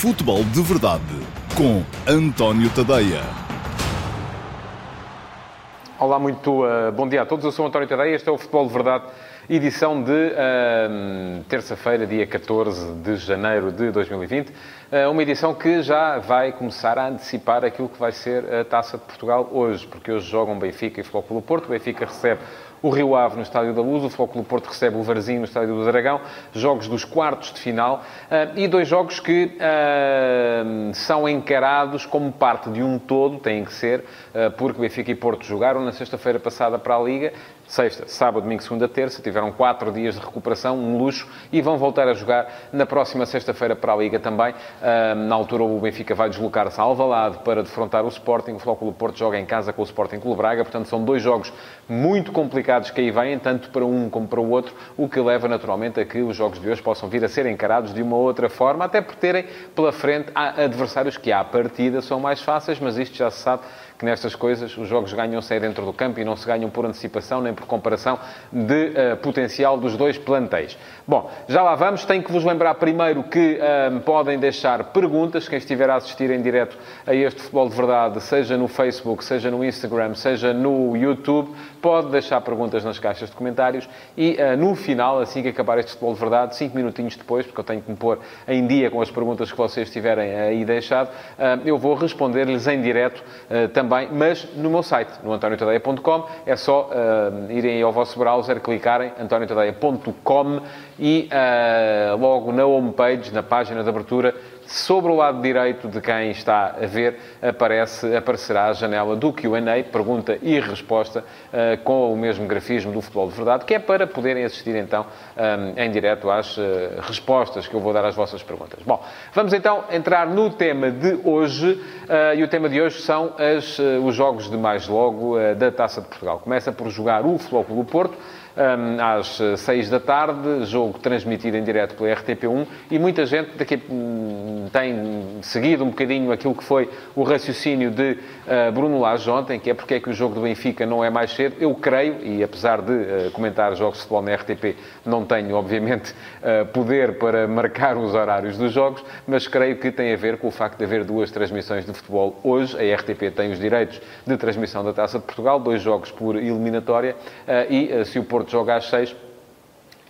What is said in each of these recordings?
Futebol de Verdade com António Tadeia. Olá, muito uh, bom dia a todos. Eu sou António Tadeia. Este é o Futebol de Verdade, edição de uh, terça-feira, dia 14 de janeiro de 2020. Uh, uma edição que já vai começar a antecipar aquilo que vai ser a Taça de Portugal hoje, porque hoje jogam Benfica e Futebol Clube Porto. Benfica recebe o Rio Ave no Estádio da Luz, o Flóculo Porto recebe o Varzim no Estádio do Dragão, jogos dos quartos de final uh, e dois jogos que uh, são encarados como parte de um todo, têm que ser, uh, porque Benfica e Porto jogaram na sexta-feira passada para a Liga, sexta, sábado, domingo, segunda, terça, tiveram quatro dias de recuperação, um luxo, e vão voltar a jogar na próxima sexta-feira para a Liga também. Na altura o Benfica vai deslocar-se a Alvalade para defrontar o Sporting, o Flóculo Porto joga em casa com o Sporting Clube Braga, portanto são dois jogos muito complicados que aí vêm, tanto para um como para o outro, o que leva naturalmente a que os jogos de hoje possam vir a ser encarados de uma outra forma, até por terem pela frente adversários que à partida são mais fáceis, mas isto já se sabe que nestas coisas os jogos ganham-se dentro do campo e não se ganham por antecipação nem por comparação de uh, potencial dos dois plantéis. Bom, já lá vamos. Tenho que vos lembrar primeiro que uh, podem deixar perguntas. Quem estiver a assistir em direto a este Futebol de Verdade, seja no Facebook, seja no Instagram, seja no YouTube, pode deixar perguntas nas caixas de comentários e uh, no final, assim que acabar este Futebol de Verdade, cinco minutinhos depois, porque eu tenho que me pôr em dia com as perguntas que vocês tiverem aí deixado, eu vou responder-lhes em direto também também, mas no meu site, no antoniotadeia.com. É só uh, irem ao vosso browser, clicarem antoniotadeia.com e uh, logo na homepage, na página de abertura, Sobre o lado direito de quem está a ver, aparece, aparecerá a janela do Q&A, pergunta e resposta, uh, com o mesmo grafismo do Futebol de Verdade, que é para poderem assistir, então, um, em direto às uh, respostas que eu vou dar às vossas perguntas. Bom, vamos então entrar no tema de hoje, e o tema de hoje são as, os jogos de mais logo da Taça de Portugal. Começa por jogar o Futebol Clube Porto, às 6 da tarde, jogo transmitido em direto pela RTP1, e muita gente daqui, hum, tem seguido um bocadinho aquilo que foi o raciocínio de uh, Bruno Lage ontem, que é porque é que o jogo do Benfica não é mais cedo. Eu creio, e apesar de uh, comentar jogos de futebol na RTP, não tenho, obviamente, poder para marcar os horários dos jogos, mas creio que tem a ver com o facto de haver duas transmissões de futebol hoje. A RTP tem os direitos de transmissão da Taça de Portugal, dois jogos por eliminatória, e se o Porto Porto joga às 6.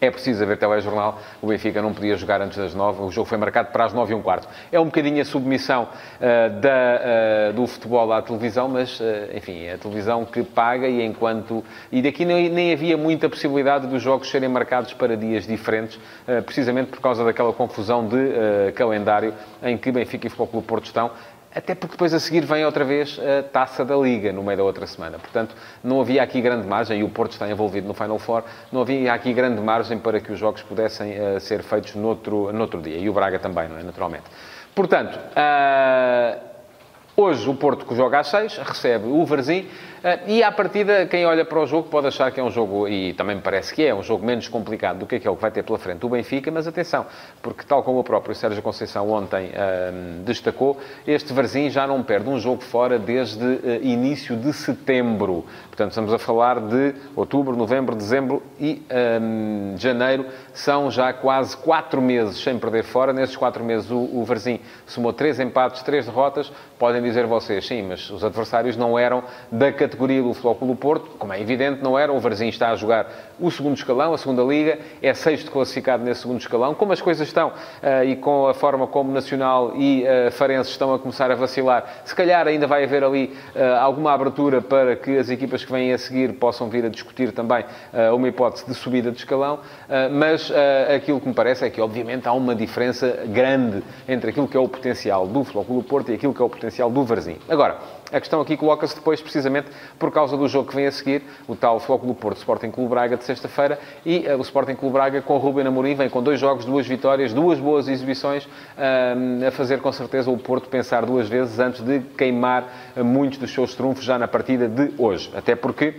É preciso haver telejornal. O Benfica não podia jogar antes das 9. O jogo foi marcado para as 9 e um quarto. É um bocadinho a submissão uh, da, uh, do futebol à televisão, mas, uh, enfim, é a televisão que paga e enquanto... E daqui nem, nem havia muita possibilidade dos jogos serem marcados para dias diferentes, precisamente por causa daquela confusão de calendário em que Benfica e Futebol Clube Porto estão até porque depois a seguir vem outra vez a taça da Liga no meio da outra semana. Portanto, não havia aqui grande margem, e o Porto está envolvido no Final Four, não havia aqui grande margem para que os jogos pudessem uh, ser feitos noutro, noutro dia. E o Braga também, não é? Naturalmente. Portanto, uh, hoje o Porto que joga às 6 recebe o Varzim ah, e, à partida, quem olha para o jogo pode achar que é um jogo, e também me parece que é, um jogo menos complicado do que aquele que vai ter pela frente o Benfica, mas atenção, porque tal como o próprio Sérgio Conceição ontem um, destacou, este Varzim já não perde um jogo fora desde uh, início de setembro. Portanto, estamos a falar de outubro, novembro, dezembro e janeiro. São já quase quatro meses sem perder fora. Nesses quatro meses, o, o Varzim somou três empates, três derrotas. Podem dizer vocês, sim, mas os adversários não eram da categoria do Clube Porto. Como é evidente, não eram. O Varzim está a jogar o segundo escalão, a segunda liga. É sexto classificado nesse segundo escalão. Como as coisas estão uh, e com a forma como Nacional e uh, Farense estão a começar a vacilar, se calhar ainda vai haver ali uh, alguma abertura para que as equipas que vêm a seguir possam vir a discutir também uma hipótese de subida de escalão, mas aquilo que me parece é que, obviamente, há uma diferença grande entre aquilo que é o potencial do Flóculo Porto e aquilo que é o potencial do Varzim. Agora, a questão aqui coloca-se depois, precisamente, por causa do jogo que vem a seguir, o tal Flóculo Porto Sporting Clube Braga de sexta-feira, e uh, o Sporting Clube Braga com o Ruben Amorim vem com dois jogos, duas vitórias, duas boas exibições, uh, a fazer com certeza o Porto pensar duas vezes antes de queimar muitos dos seus trunfos já na partida de hoje. Até porque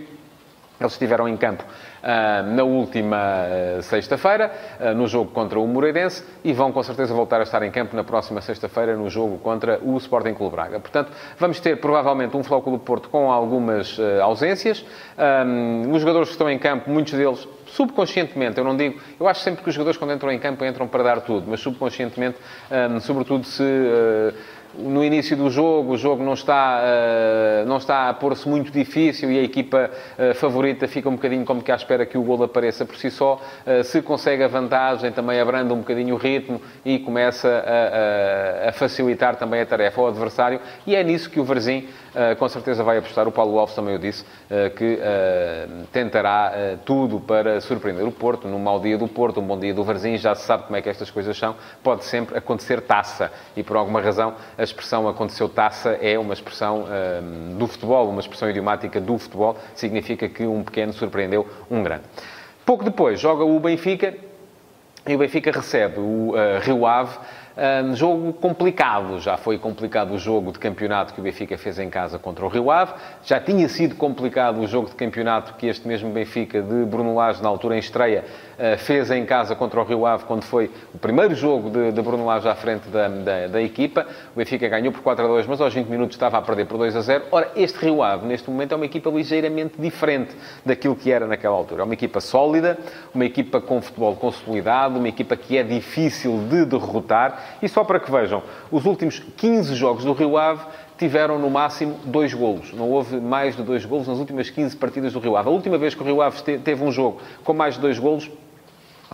Eles estiveram em campo na última uh, sexta-feira, uh, no jogo contra o Moreirense, e vão com certeza voltar a estar em campo na próxima sexta-feira, no jogo contra o Sporting Clube Braga. Portanto, vamos ter provavelmente um Flóculo do Porto com algumas ausências. Os jogadores que estão em campo, muitos deles subconscientemente, eu não digo, eu acho sempre que os jogadores quando entram em campo entram para dar tudo, mas subconscientemente, sobretudo se no início do jogo, o jogo não está, uh, não está a pôr-se muito difícil e a equipa uh, favorita fica um bocadinho como que à espera que o golo apareça por si só. Uh, se consegue a vantagem, também abranda um bocadinho o ritmo e começa a, a, a facilitar também a tarefa ao adversário. E é nisso que o Varzim com certeza vai apostar. O Paulo Alves também o disse, que tentará tudo para surpreender o Porto. Num mau dia do Porto, um bom dia do Varzim, já se sabe como é que estas coisas são. Pode sempre acontecer taça e por alguma razão a expressão aconteceu taça é uma expressão um, do futebol, uma expressão idiomática do futebol, significa que um pequeno surpreendeu um grande. Pouco depois joga o Benfica e o Benfica recebe o uh, Rio Ave um jogo complicado, já foi complicado o jogo de campeonato que o Benfica fez em casa contra o Rio Ave, já tinha sido complicado o jogo de campeonato que este mesmo Benfica de Bruno Lage, na altura em estreia, fez em casa contra o Rio Ave, quando foi o primeiro jogo de, de Bruno Lage à frente da, da, da, equipa. O Benfica ganhou por 4 a 2, mas aos 20 minutos estava a perder por 2 a 0. Ora, este Rio Ave, neste momento, é uma equipa ligeiramente diferente daquilo que era naquela altura. É uma equipa sólida, uma equipa com futebol consolidado, uma equipa que é difícil de derrotar e só para que vejam, os últimos 15 jogos do Rio Ave tiveram no máximo dois golos. Não houve mais de dois golos nas últimas 15 partidas do Rio Ave. A última vez que o Rio Ave teve um jogo com mais de dois golos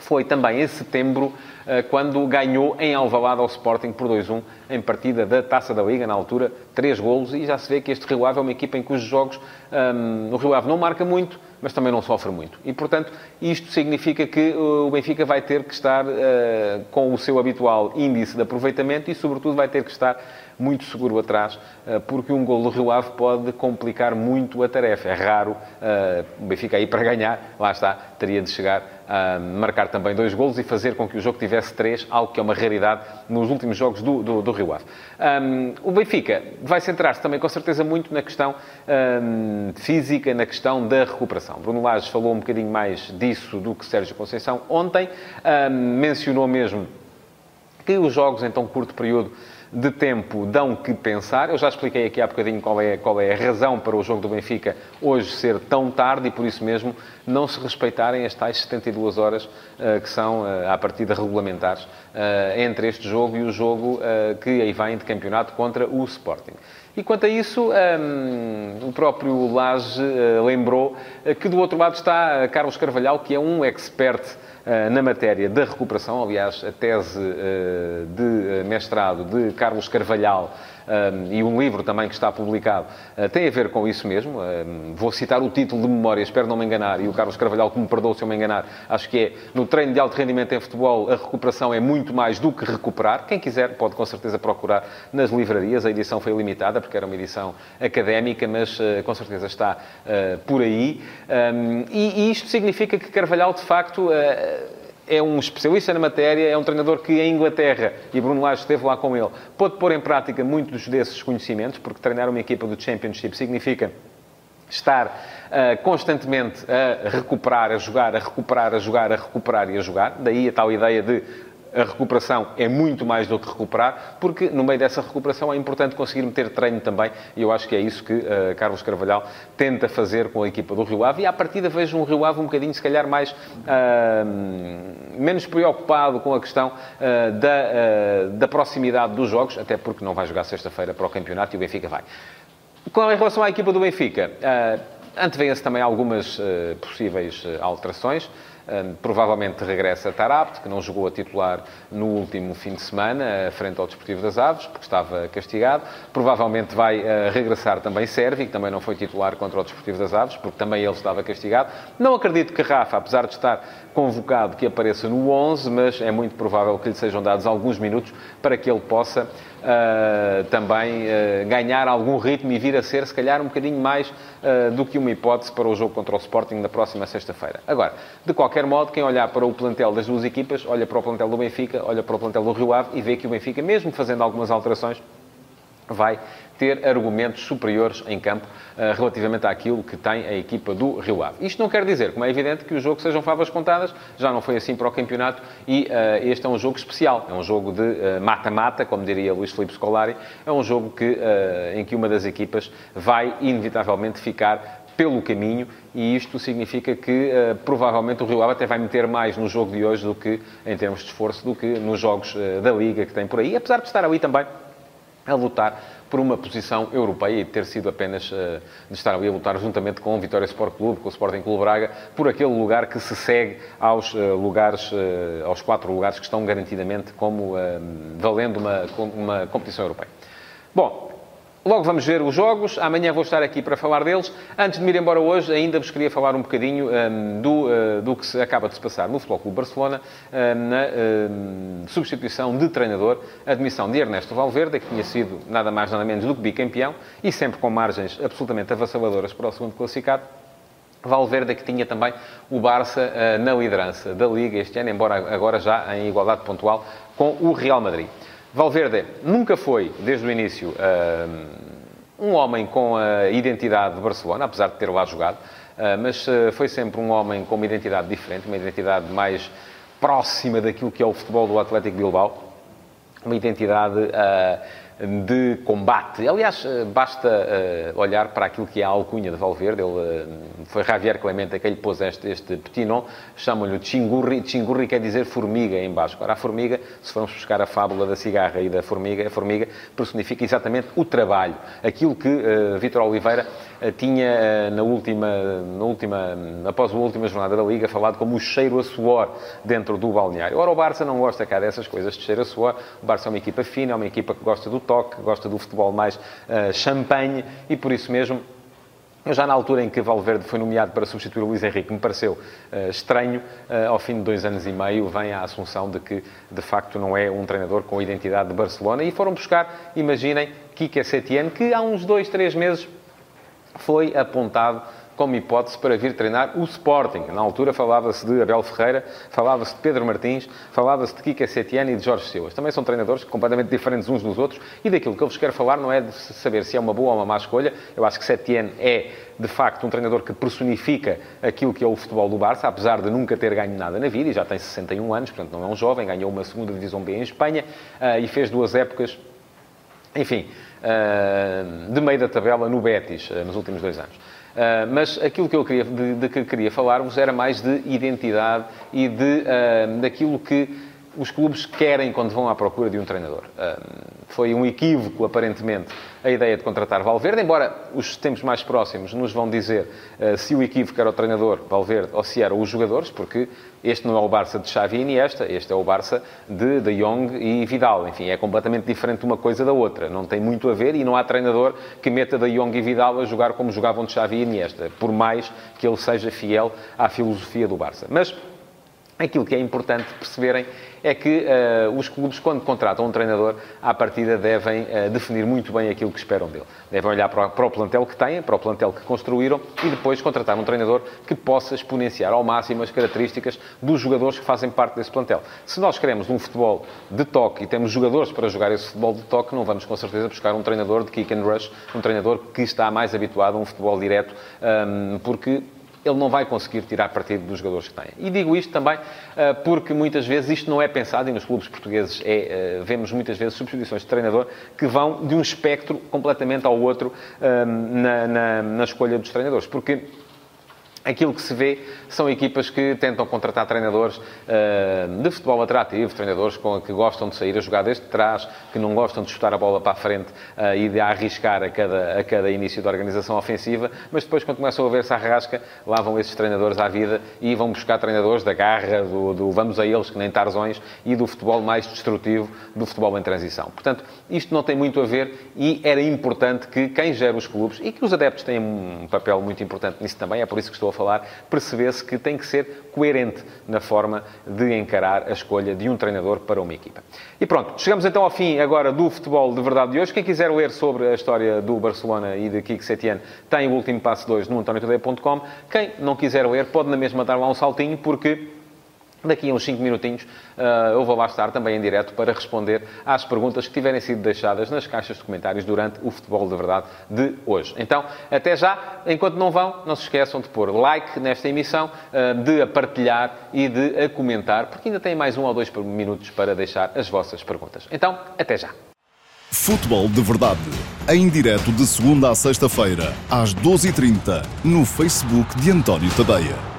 foi também em setembro, eh, quando ganhou em Alvalade ao Sporting por 2-1 em partida da Taça da Liga, na altura, três golos, e já se vê que este Rio Ave é uma equipa em cujos jogos um, o Rio Ave não marca muito, mas também não sofre muito. E, portanto, isto significa que o Benfica vai ter que estar uh, com o seu habitual índice de aproveitamento e, sobretudo, vai ter que estar muito seguro atrás, uh, porque um gol do Rio Ave pode complicar muito a tarefa. É raro uh, o Benfica aí para ganhar, lá está, teria de chegar a marcar também dois golos e fazer com que o jogo tivesse três, algo que é uma raridade nos últimos jogos do, do, do Rio Ave. O Benfica vai centrar-se também, com certeza, muito na questão física, na questão da recuperação. Bruno Lage falou um bocadinho mais disso do que Sérgio Conceição ontem. Mencionou mesmo que os jogos em tão curto período de tempo dão que pensar. Eu já expliquei aqui há bocadinho qual é, qual é a razão para o jogo do Benfica hoje ser tão tarde e por isso mesmo não se respeitarem as tais 72 horas uh, que são, uh, à partida, regulamentares uh, entre este jogo e o jogo que aí vem de campeonato contra o Sporting. E quanto a isso, um, o próprio Lage lembrou que do outro lado está Carlos Carvalhal, que é um expert eh, na matéria da recuperação. Aliás, a tese eh, de mestrado de Carlos Carvalhal um, e um livro também que está publicado uh, tem a ver com isso mesmo. Vou citar o título de memória, espero não me enganar, e o Carlos Carvalhal, que me perdoa se eu me enganar, acho que é no treino de alto rendimento em futebol, a recuperação é muito mais do que recuperar. Quem quiser pode com certeza procurar nas livrarias. A edição foi limitada porque era uma edição académica, mas uh, com certeza está uh, por aí. Um, e, e, isto significa que Carvalhal, de facto, é um especialista na matéria, é um treinador que em Inglaterra, e Bruno Lage esteve lá com ele, pôde pôr em prática muitos desses conhecimentos, porque treinar uma equipa do Championship significa estar uh, constantemente a recuperar, a jogar, a recuperar, a jogar, a recuperar e a jogar. Daí a tal ideia de a recuperação é muito mais do que recuperar, porque no meio dessa recuperação é importante conseguir meter treino também, e eu acho que é isso que uh, Carlos Carvalhal tenta fazer com a equipa do Rio Ave, e à partida vejo um Rio Ave um bocadinho, se calhar, mais, uh, menos preocupado com a questão uh, da, da proximidade dos jogos, até porque não vai jogar sexta-feira para o campeonato e o Benfica vai. Com relação à equipa do Benfica, antevêm-se também algumas possíveis alterações. Provavelmente regressa Tarabt, que não jogou a titular no último fim de semana, frente ao Desportivo das Aves, porque estava castigado. Provavelmente vai uh, regressar também Sérvio, que também não foi titular contra o Desportivo das Aves, porque também ele estava castigado. Não acredito que Rafa, apesar de estar convocado, que apareça no 11, mas é muito provável que lhe sejam dados alguns minutos para que ele possa uh, também uh, ganhar algum ritmo e vir a ser, se calhar, um bocadinho mais uh, do que uma hipótese para o jogo contra o Sporting na próxima sexta-feira. Agora, de qualquer modo, quem olhar para o plantel das duas equipas, olha para o plantel do Benfica, olha para o plantel do Rio Ave e vê que o Benfica, mesmo fazendo algumas alterações, vai ter argumentos superiores em campo uh, relativamente àquilo que tem a equipa do Rio Ave. Isto não quer dizer, como é evidente, que o jogo sejam favas contadas, já não foi assim para o campeonato e uh, este é um jogo especial, é um jogo de mata-mata, uh, como diria Luís Filipe Scolari, é um jogo que, em que uma das equipas vai inevitavelmente ficar pelo caminho e isto significa que uh, provavelmente o Rio Ave até vai meter mais no jogo de hoje do que em termos de esforço do que nos jogos uh, da Liga que tem por aí, apesar de estar ali também a lutar por uma posição europeia e ter sido apenas uh, de estar ali a lutar juntamente com o Vitória Sport Clube, com o Sporting Clube Braga, por aquele lugar que se segue aos uh, lugares, uh, aos quatro lugares que estão garantidamente como valendo uma, uma competição europeia. Bom, Logo vamos ver os jogos. Amanhã vou estar aqui para falar deles. Antes de me ir embora hoje, ainda vos queria falar um bocadinho um, do, uh, do que se acaba de se passar no Futebol Clube Barcelona, um, na um, substituição de treinador, admissão de Ernesto Valverde, que tinha sido nada mais nada menos do que bicampeão, e sempre com margens absolutamente avassaladoras para o segundo classificado. Valverde que tinha também o Barça uh, na liderança da Liga este ano, embora agora já em igualdade pontual com o Real Madrid. Valverde nunca foi, desde o início, um homem com a identidade de Barcelona, apesar de ter lá jogado, eh, mas eh, foi sempre um homem com uma identidade diferente, uma identidade mais próxima daquilo que é o futebol do Atlético Bilbao, uma identidade de combate. Aliás, eh, basta uh, olhar para aquilo que é a alcunha de Valverde. Ele, uh, foi Javier Clemente que lhe pôs este, este nom, chamam-lhe Chingurri. Chingurri quer dizer formiga em basco. Agora, a formiga, se formos buscar a fábula da cigarra e da formiga, a formiga personifica exatamente o trabalho. Aquilo que uh, Vítor Oliveira tinha na última, na última, após a última jornada da Liga, falado como o cheiro a suor dentro do balneário. Ora, o Barça não gosta cá dessas coisas de cheiro a suor. O Barça é uma equipa fina, é uma equipa que gosta do toque, gosta do futebol mais uh, champanhe e por isso mesmo já na altura em que Valverde foi nomeado para substituir o Luís Henrique, me pareceu uh, estranho, uh, ao fim de dois anos e meio, vem a assunção de que, de facto, não é um treinador com a identidade de Barcelona. E foram buscar, imaginem, Kike Setien, que há uns dois, três meses foi apontado como hipótese para vir treinar o Sporting. Na altura falava-se de Abel Ferreira, falava-se de Pedro Martins, falava-se de Kika Setiani e de Jorge Silva. Também são treinadores completamente diferentes uns dos outros e daquilo que eu vos quero falar não é de saber se é uma boa ou uma má escolha. Eu acho que Setiani é, de facto, um treinador que personifica aquilo que é o futebol do Barça, apesar de nunca ter ganho nada na vida e já tem 61 anos, portanto não é um jovem, ganhou uma segunda divisão B em Espanha uh, e fez duas épocas, enfim, uh, de meio da tabela no Betis, uh, nos últimos dois anos. Uh, mas aquilo que eu queria, de, de, que queria falarmos era mais de identidade e de, uh, daquilo que os clubes querem quando vão à procura de um treinador. Foi um equívoco, aparentemente, a ideia de contratar Valverde, embora os tempos mais próximos nos vão dizer uh, se o equívoco era o treinador Valverde ou se eram os jogadores, porque este não é o Barça de Xavi e Iniesta, este é o Barça de De Jong e Vidal. Enfim, é completamente diferente uma coisa da outra. Não tem muito a ver e não há treinador que meta De Jong e Vidal a jogar como jogavam de Xavi e Iniesta, por mais que ele seja fiel à filosofia do Barça. Mas aquilo que é importante perceberem é que uh, os clubes, quando contratam um treinador, à partida devem uh, definir muito bem aquilo que esperam dele. Devem olhar para, para, o plantel que têm, para o plantel que construíram e depois contratar um treinador que possa exponenciar ao máximo as características dos jogadores que fazem parte desse plantel. Se nós queremos um futebol de toque e temos jogadores para jogar esse futebol de toque, não vamos com certeza buscar um treinador de kick and rush, um treinador que está mais habituado a um futebol direto, um, ehm, porque ele não vai conseguir tirar partido dos jogadores que tem. E digo isto também uh, porque muitas vezes isto não é pensado, e nos clubes portugueses é, uh, vemos muitas vezes substituições de treinador que vão de um espectro completamente ao outro uh, na, na, na escolha dos treinadores. Porque aquilo que se vê são equipas que tentam contratar treinadores uh, de futebol atrativo, treinadores com, que gostam de sair a jogar desde trás, que não gostam de chutar a bola para a frente uh, e de arriscar a cada, a cada início da organização ofensiva, mas depois, quando começam a ver-se à rasca, lá vão esses treinadores à vida e vão buscar treinadores da garra, do, do vamos a eles, que nem tarzões, e do futebol mais destrutivo, do futebol em transição. Portanto, isto não tem muito a ver e era importante que quem gera os clubes, e que os adeptos têm um papel muito importante nisso também, é por isso que estou a falar, percebesse que tem que ser coerente na forma de encarar a escolha de um treinador para uma equipa. E pronto, chegamos então ao fim agora do futebol de verdade de hoje. Quem quiser ler sobre a história do Barcelona e de Kiko Setien tem o último passo 2 no antoniotodeia.com. Quem não quiser ler pode na mesma dar lá um saltinho porque Daqui a uns 5 minutinhos uh, eu vou lá estar também em direto para responder às perguntas que tiverem sido deixadas nas caixas de comentários durante o Futebol de Verdade de hoje. Então, até já. Enquanto não vão, não se esqueçam de pôr like nesta emissão, uh, de a partilhar e de a comentar, porque ainda tem mais um ou dois minutos para deixar as vossas perguntas. Então, até já. Futebol de Verdade, em direto de segunda a sexta-feira, às 12h30, no Facebook de António Tadeia.